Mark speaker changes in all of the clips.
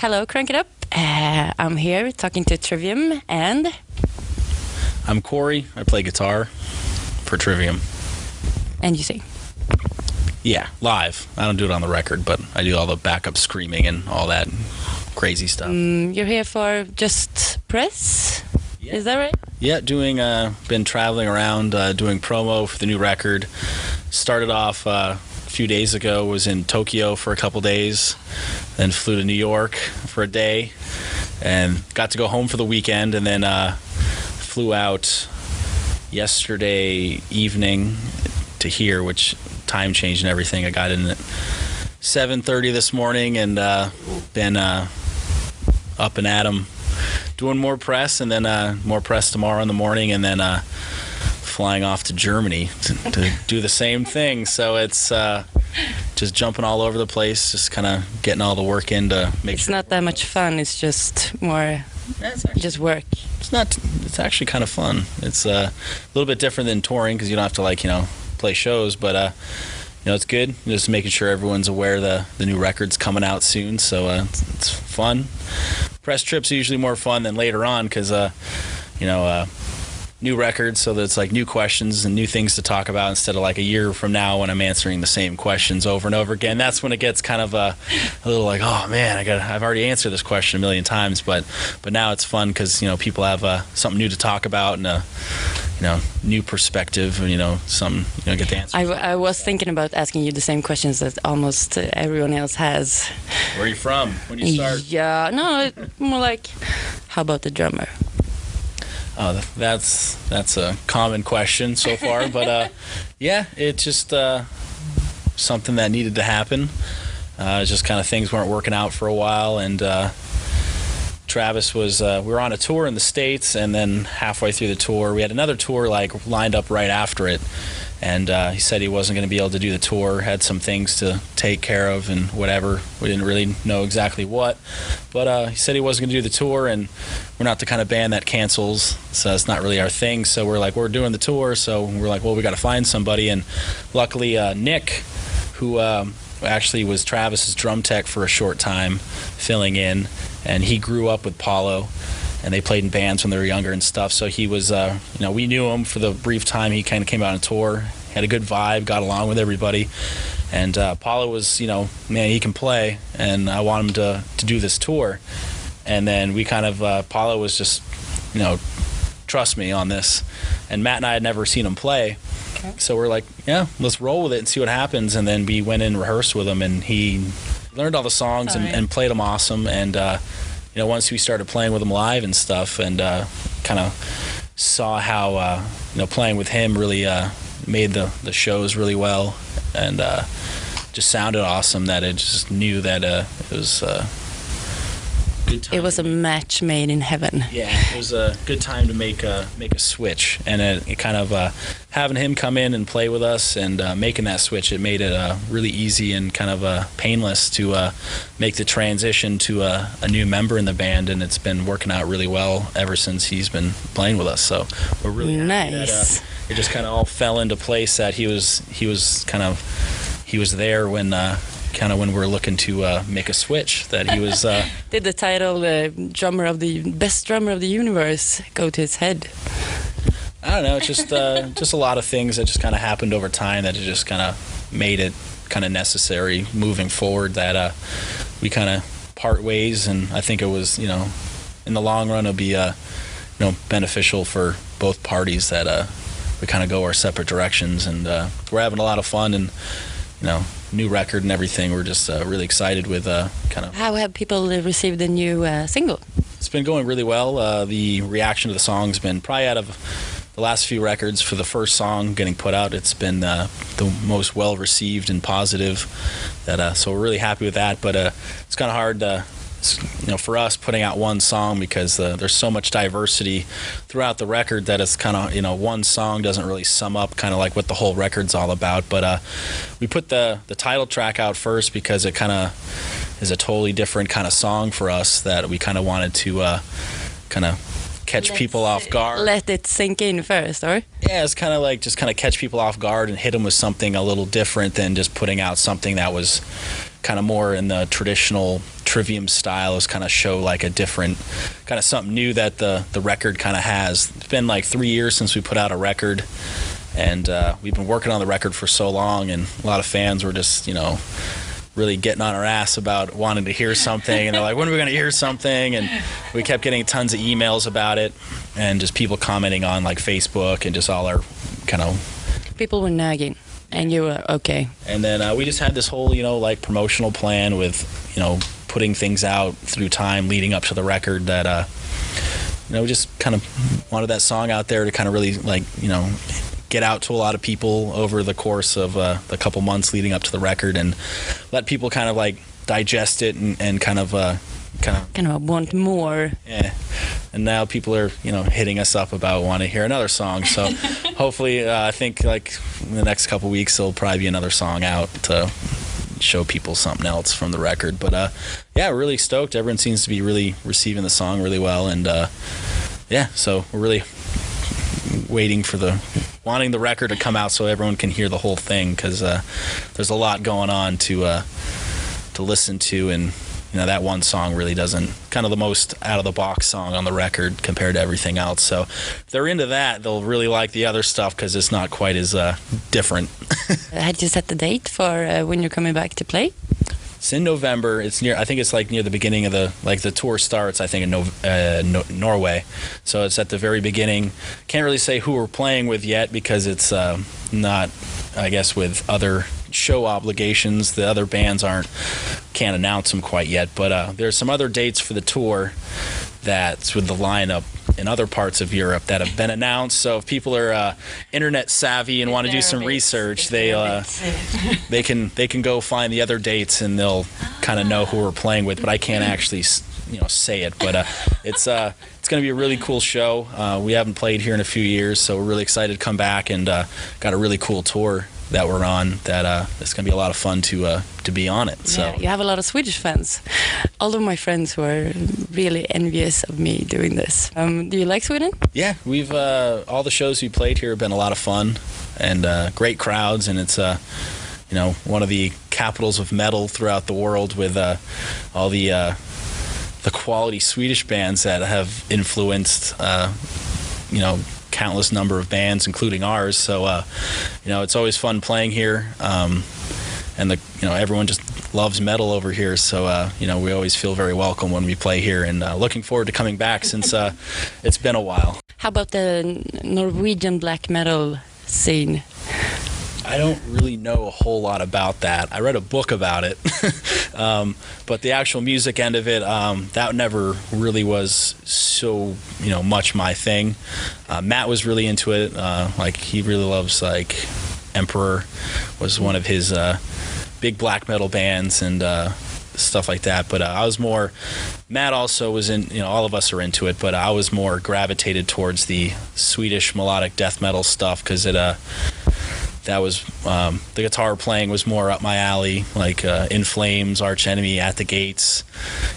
Speaker 1: Hello, Crank It Up. Uh, I'm here talking to Trivium and
Speaker 2: I'm Corey. I play guitar for Trivium.
Speaker 1: and you sing.
Speaker 2: Yeah, live. I don't do it on the record, but I do all the backup screaming and all that crazy stuff.
Speaker 1: Mm, you're here for Just Press.
Speaker 2: Yeah.
Speaker 1: Is that right?
Speaker 2: Yeah, doing. Uh, been traveling around uh, doing promo for the new record. Started off uh, a few days ago. Was in Tokyo for a couple days, then flew to New York for a day, and got to go home for the weekend, and then uh, flew out yesterday evening to here, which time change and everything. I got in at 7:30 this morning, and uh, been uh, up and at 'em doing more press and then uh, more press tomorrow in the morning and then uh, flying off to Germany to, to do the same thing. So it's uh, just jumping all over the place, just kind of getting all the work in to make
Speaker 1: It's
Speaker 2: sure.
Speaker 1: not that much fun. It's just more
Speaker 2: It's actually,
Speaker 1: just work.
Speaker 2: it's not. It's actually kind of fun. It's uh, a little bit different than touring because you don't have to like you know play shows, but uh, you know it's good. Just making sure everyone's aware the the new record's coming out soon. So uh, it's, it's fun. Press trips are usually more fun than later on because uh, you know. Uh, new records so that it's like new questions and new things to talk about instead of like a year from now when I'm answering the same questions over and over again. That's when it gets kind of a, a little like, oh man, I got I've already answered this question a million times, but but now it's fun because you know people have uh, something new to talk about and a you know new perspective and you know some you know get the answer.
Speaker 1: I, I was thinking about asking you the same questions that almost uh, everyone else has.
Speaker 2: Where are you from? When you start?
Speaker 1: Yeah, no, more like, how about the drummer?
Speaker 2: Oh, that's that's a common question so far, but uh, yeah, it's just uh, something that needed to happen. Uh, it's just kind of things weren't working out for a while, and uh, Travis was uh, we were on a tour in the states, and then halfway through the tour, we had another tour like lined up right after it, and uh, he said he wasn't going to be able to do the tour, had some things to take care of and whatever. We didn't really know exactly what, but uh, he said he wasn't going to do the tour, and we're not the kind of band that cancels, so it's not really our thing. So we're like, we're doing the tour, so we're like, well, we got to find somebody, and luckily uh, Nick, who um, actually was Travis's drum tech for a short time, filling in, and he grew up with Paulo. And they played in bands when they were younger and stuff. So he was, uh, you know, we knew him for the brief time he kind of came out on tour. Had a good vibe, got along with everybody. And uh, Paulo was, you know, man, he can play, and I want him to to do this tour. And then we kind of, uh, Paulo was just, you know, trust me on this. And Matt and I had never seen him play. So we're like, yeah, let's roll with it and see what happens. And then we went in and rehearsed with him, and he learned all the songs and, and played them awesome. And uh, you know, once we started playing with him live and stuff, and uh, kind of saw how uh, you know playing with him really uh, made the the shows really well, and uh, just sounded awesome. That it just knew that uh, it was. Uh, Good time
Speaker 1: It was a match made in heaven.
Speaker 2: yeah, it was a good time to make a make a switch, and it, it kind of uh, having him come in and play with us and uh, making that switch. It made it uh, really easy and kind of uh, painless to uh, make the transition to a, a new member in the band, and it's been working out really well ever since he's been playing with us. So we're really that,
Speaker 1: Nice.
Speaker 2: uh, it just kind of all fell into place that he was he was kind of he was there when. Uh, Kind of when we we're looking to uh, make a switch, that he was uh,
Speaker 1: Did the title uh, "drummer of the best drummer of the universe" go to his head?
Speaker 2: I don't know. It's just uh, just a lot of things that just kind of happened over time that just kind of made it kind of necessary moving forward that uh, we kind of part ways, and I think it was you know in the long run it'll be uh, you know beneficial for both parties that uh, we kind of go our separate directions, and uh, we're having a lot of fun and you know new record and everything. We're just uh, really excited with uh, kind of
Speaker 1: How have people received the new uh, single?
Speaker 2: it's been going really well. Uh, the reaction to the song's been probably out of the last few records for the first song getting put out. It's been uh, the most well received and positive. That uh, so we're really happy with that. But uh, it's kind of hard You know, for us, putting out one song because there's so much diversity throughout the record that it's kind of you know one song doesn't really sum up kind of like what the whole record's all about. But uh, we put the the title track out first because it kind of is a totally different kind of song for us that we kind of wanted to uh, kind of catch people off guard.
Speaker 1: Let it sink in first, or
Speaker 2: yeah, it's kind of like just kind of catch people off guard and hit them with something a little different than just putting out something that was kind of more in the traditional trivium style is kind of show like a different kind of something new that the the record kind of has. It's been like three years since we put out a record, and uh, we've been working on the record for so long, and a lot of fans were just you know really getting on our ass about wanting to hear something and they're like when are we going to hear something and we kept getting tons of emails about it and just people commenting on like facebook and just all our kind of
Speaker 1: People were nagging, and you were okay.
Speaker 2: and then uh, we just had this whole you know like promotional plan with you know putting things out through time leading up to the record that uh you know we just kind of wanted that song out there to kind of really like you know get out to a lot of people over the course of uh, the couple months leading up to the record and let people kind of like digest it and, and kind of uh kind of
Speaker 1: Kind of want more.
Speaker 2: yeah. And now people are, you know, hitting us up about wanting to hear another song. So hopefully, uh, I think like in the next couple weeks, there'll probably be another song out to show people something else from the record. But uh, yeah, really stoked. Everyone seems to be really receiving the song really well, and uh, yeah, so we're really waiting for the wanting the record to come out so everyone can hear the whole thing because uh, there's a lot going on to uh, to listen to and you know that one song really doesn't kind of the most out of the box song on the record compared to everything else. So if they're into that they'll really like the other stuff because it's not quite as uh, different.
Speaker 1: Had you set the date for uh, when you're coming back to play?
Speaker 2: it's in november. It's near i think it's like near the beginning of the like the tour starts i think in Nov- uh, no- norway. So it's at the very beginning. Can't really say who we're playing with yet because it's uh, not i guess with other show obligations the other bands aren't can't announce them quite yet but uh, there's some other dates for the tour that's with the lineup in other parts of Europe that have been announced. So if people are uh, internet savvy and want to do some research, they uh, they can they can go find the other dates and they'll kind of know who we're playing with. But I can't actually you know say it. But uh, it's uh, it's going to be a really cool show. Uh, we haven't played here in a few years, so we're really excited to come back and uh, got a really cool tour that we're on. That uh, it's going to be a lot of fun to uh, to be on it. So.
Speaker 1: Yeah, you have a lot of Swedish fans. All of my friends were really envious of me doing this. Um, do you like Sweden?
Speaker 2: Yeah, we've uh, all the shows we played here have been a lot of fun and uh, great crowds, and it's uh, you know one of the capitals of metal throughout the world with uh, all the uh, the quality Swedish bands that have influenced uh, you know countless number of bands, including ours. So uh, you know it's always fun playing here, um, and the you know everyone just loves metal over here. So uh, you know we always feel very welcome when we play here, and uh, looking forward to coming back since uh, it's been a while.
Speaker 1: How about the Norwegian black metal scene?
Speaker 2: I don't really know a whole lot about that. I read a book about it, um, but the actual music end of it, um, that never really was so you know much my thing. Uh, Matt was really into it. Uh, like he really loves like Emperor was one of his uh, big black metal bands and uh, stuff like that. But uh, I was more. Matt also was in. You know, all of us are into it, but I was more gravitated towards the Swedish melodic death metal stuff because it. Uh, that was um, the guitar playing was more up my alley, like uh, In Flames, Arch Enemy, At the Gates,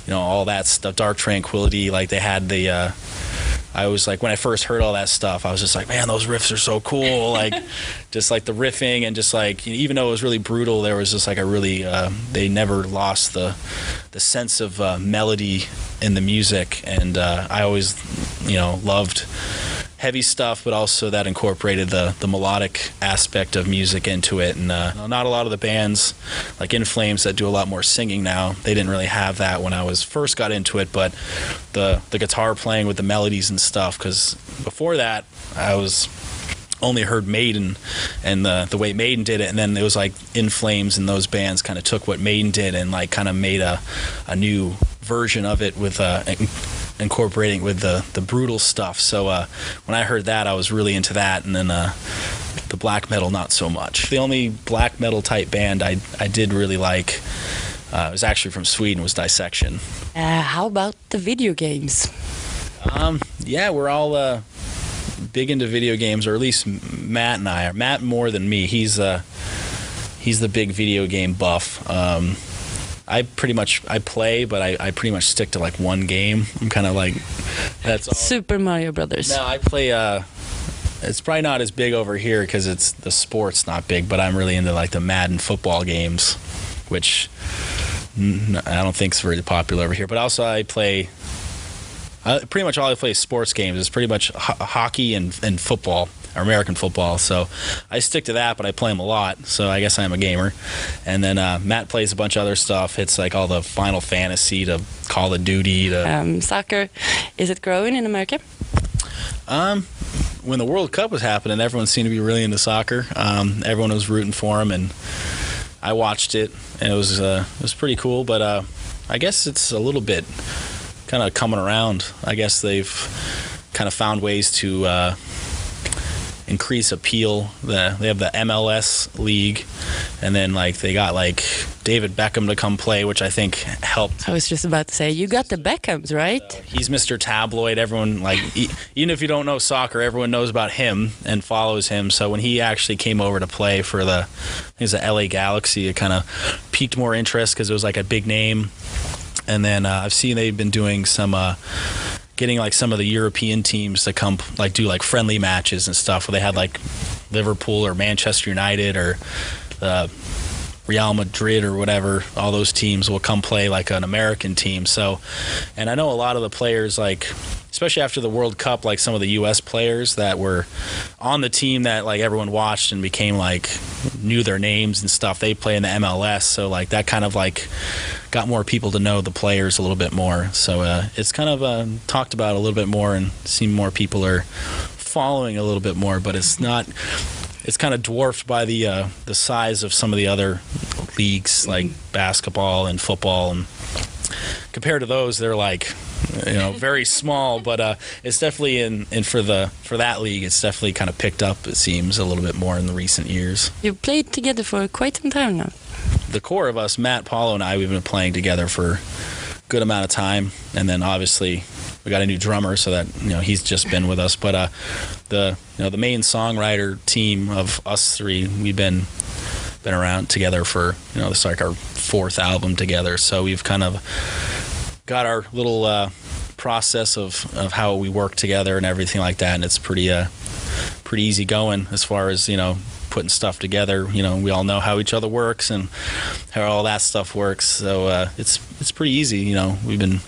Speaker 2: you know, all that stuff. Dark Tranquillity, like they had the. Uh, I was like when I first heard all that stuff, I was just like, man, those riffs are so cool. Like, just like the riffing and just like even though it was really brutal, there was just like a really uh, they never lost the the sense of uh, melody in the music, and uh, I always you know loved heavy stuff, but also that incorporated the the melodic aspect of music into it. And uh, not a lot of the bands, like In Flames, that do a lot more singing now, they didn't really have that when I was first got into it. But the the guitar playing with the melodies and stuff, because before that, I was only heard Maiden and the the way Maiden did it, and then it was like In Flames and those bands kind of took what Maiden did and like kind of made a a new version of it with uh, in- incorporating with the the brutal stuff. So uh, when I heard that, I was really into that, and then. Uh, the black metal, not so much. The only black metal type band I, I did really like uh, was actually from Sweden was Dissection.
Speaker 1: Uh, how about the video games?
Speaker 2: Um, yeah, we're all uh, big into video games, or at least Matt and I are. Matt more than me. He's uh, he's the big video game buff. Um, I pretty much I play, but I, I pretty much stick to like one game. I'm kind of like that's all.
Speaker 1: Super Mario Brothers.
Speaker 2: No, I play. Uh, it's probably not as big over here because it's the sport's not big, but I'm really into like the Madden football games, which I don't think it's very popular over here. But also, I play. Uh, pretty much all I play is sports games. It's pretty much ho- hockey and, and football, or American football. So I stick to that, but I play them a lot. So I guess I'm a gamer. And then uh, Matt plays a bunch of other stuff. It's like all the Final Fantasy to Call of Duty to.
Speaker 1: Um, soccer, is it growing in America?
Speaker 2: Um, when the World Cup was happening, everyone seemed to be really into soccer. Um, everyone was rooting for him, and I watched it, and it was uh, it was pretty cool. But uh, I guess it's a little bit kind of coming around. I guess they've kind of found ways to uh, increase appeal. The, they have the MLS league, and then like they got like David Beckham to come play, which I think helped
Speaker 1: I was just about to say, you got the Beckhams, right?
Speaker 2: he's Mr. Tabloid. Everyone like e- even if you don't know soccer, everyone knows about him and follows him. So when he actually came over to play for the, I was the LA Galaxy, it kind of piqued more interest because it was like a big name. And then uh, I've seen they've been doing some. Uh, Getting like some of the European teams to come like do like friendly matches and stuff where they had like Liverpool or Manchester United or uh, Real Madrid or whatever, all those teams will come play like an American team. So, and I know a lot of the players, like, especially after the World Cup, like some of the U.S. players that were on the team that like everyone watched and became like knew their names and stuff. They play in the MLS, so like that kind of like got more people to know the players a little bit more. So uh, it's kind of uh, talked about a little bit more and seem more people are following a little bit more, but it's not it's kind of dwarfed by the uh, the size of some of the other leagues like basketball and football and compared to those they're like you know very small but uh, it's definitely in, in for the for that league it's definitely kind of picked up it seems a little bit more in the recent years.
Speaker 1: You've played together for quite some time now.
Speaker 2: the core of us matt paulo and i we've been playing together for a good amount of time and then obviously we got a new drummer so that you know he's just been with us. But uh the you know the main songwriter team of us three we've been been around together for you know this is like our fourth album together. So we've kind of got our little uh process of of how we work together and everything like that and it's pretty uh pretty easy going as far as you know putting stuff together. You know we all know how each other works and how all that stuff works. So uh it's it's pretty easy you know. We've been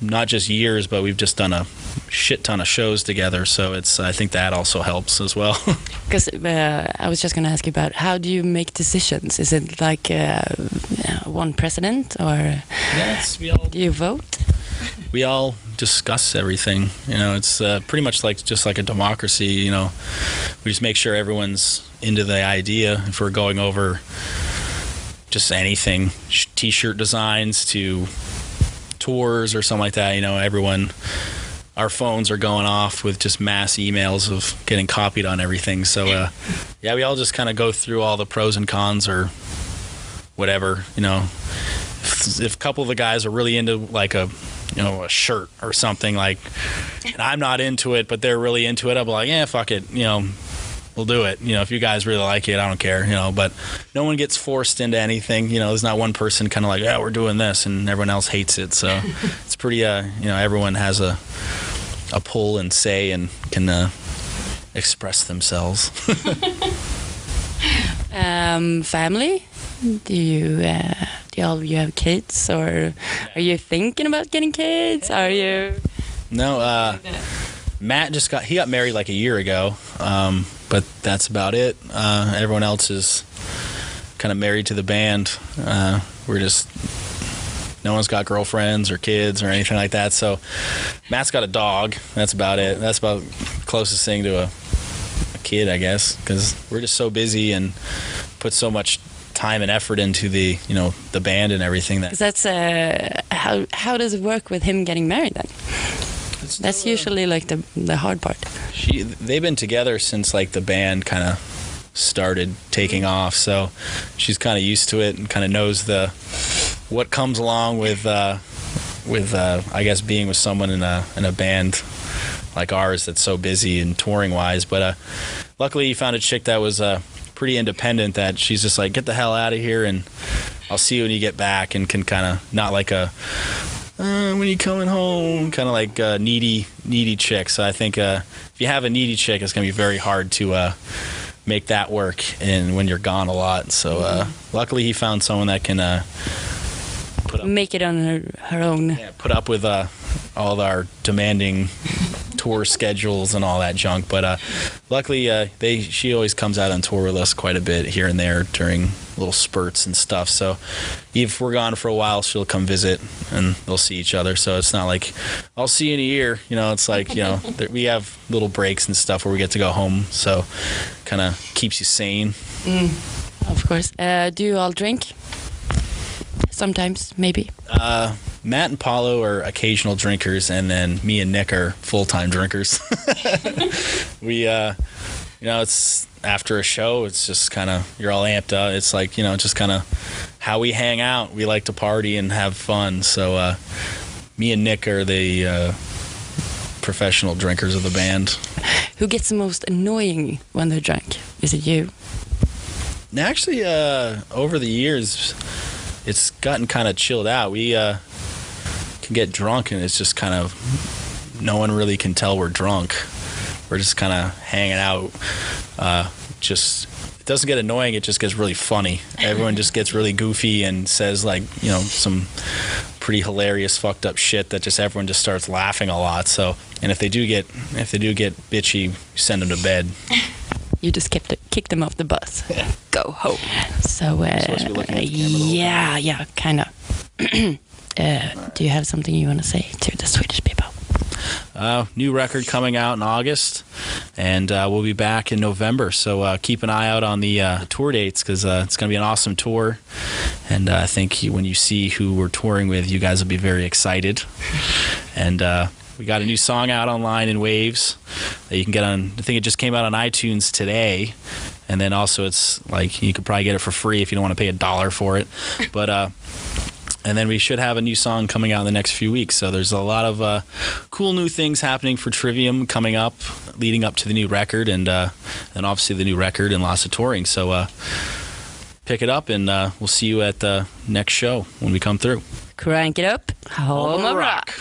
Speaker 2: not just years but we've just done a shit ton of shows together so it's i think that also helps as well
Speaker 1: Because uh, I was just going to ask you about how do you make decisions? Is it like uh, one president or
Speaker 2: yes we all
Speaker 1: do you vote?
Speaker 2: we all discuss everything. You know, it's uh, pretty much like just like a democracy. You know, we just make sure everyone's into the idea. If we're going over just anything, t-shirt designs to tours or something like that, you know, everyone. Our phones are going off with just mass emails of getting copied on everything. So, uh, yeah, we all just kind of go through all the pros and cons or whatever. You know, if, if a couple of the guys are really into like a you know a shirt or something like and i'm not into it but they're really into it i'll be like yeah fuck it you know we'll do it you know if you guys really like it i don't care you know but no one gets forced into anything you know there's not one person kind of like yeah we're doing this and everyone else hates it so it's pretty uh you know everyone has a a pull and say and can uh express themselves
Speaker 1: Um, family? Do you uh, do all of you have kids, or are you thinking about getting kids? Are you?
Speaker 2: No, uh, Matt just got he got married like a year ago, um, but that's about it. Uh, everyone else is kind of married to the band. Uh, we're just no one's got girlfriends or kids or anything like that. So Matt's got a dog. That's about it. That's about closest thing to a, a kid, I guess, because we're just so busy and put so much time and effort into the you know the band and everything that
Speaker 1: that's uh, how how does it work with him getting married then? That's usually like the the hard part.
Speaker 2: She they've been together since like the band kind of started taking off, so she's kind of used to it and kind of knows the what comes along with uh, with uh, I guess being with someone in a in a band like ours that's so busy and touring wise. But uh, luckily, you found a chick that was uh, pretty independent. That she's just like, get the hell out of here, and I'll see you when you get back, and can kind of not like a uh, when you coming home, kind of like uh, needy, needy chick. So I think uh, if you have a needy chick, it's gonna be very hard to uh, make that work and when you're gone a lot. So uh, luckily he found someone that can uh, put up
Speaker 1: Make it on her, her own.
Speaker 2: yeah, put up with uh, all of our demanding tour schedules and all that junk. But uh, luckily, uh, they she always comes out on tour with us quite a bit here and there during little spurts and stuff. So if we're gone for a while, she'll come visit and they'll see each other. So it's not like I'll see you in a year. You know, it's like you know we have little breaks and stuff where we get to go home. So kind of keeps you sane.
Speaker 1: Of course. Uh, do you all drink? Sometimes, maybe.
Speaker 2: Uh, Matt and Paulo are occasional drinkers, and then me and Nick are full time drinkers. we, uh, you know, it's after a show, it's just kind of, you're all amped up. It's like, you know, just kind of how we hang out. We like to party and have fun. So, uh, me and Nick are the uh, professional drinkers of the band.
Speaker 1: Who gets the most annoying when they're drunk? Is it you?
Speaker 2: Actually, uh, over the years, it's gotten kind of chilled out. We uh, can get drunk, and it's just kind of no one really can tell we're drunk. We're just kind of hanging out. Uh, just it doesn't get annoying. It just gets really funny. Everyone just gets really goofy and says like you know some pretty hilarious fucked up shit that just everyone just starts laughing a lot. So and if they do get if they do get bitchy, send them to bed.
Speaker 1: You just kept it, kicked them off the bus. Go home. So, uh,
Speaker 2: Supposed to be looking at the camera the whole
Speaker 1: yeah, yeah, kind of. uh, do you have something you want to say to the Swedish people?
Speaker 2: Uh, new record coming out in August, and uh, we'll be back in November. So uh, keep an eye out on the uh, tour dates because uh, it's going to be an awesome tour. And uh, I think when you see who we're touring with, you guys will be very excited. And we got a new song out online in Waves that you can get on. I think it just came out on iTunes today. And then also, it's like you could probably get it for free if you don't want to pay a dollar for it. But and then we should have a new song coming out in the next few weeks. So there's a lot of uh, cool new things happening for Trivium coming up, leading up to the new record, and uh, and obviously the new record and lots of touring. So uh, pick it up, and uh, we'll see you at the next show when we come through.
Speaker 1: Crank it up. Home of rock.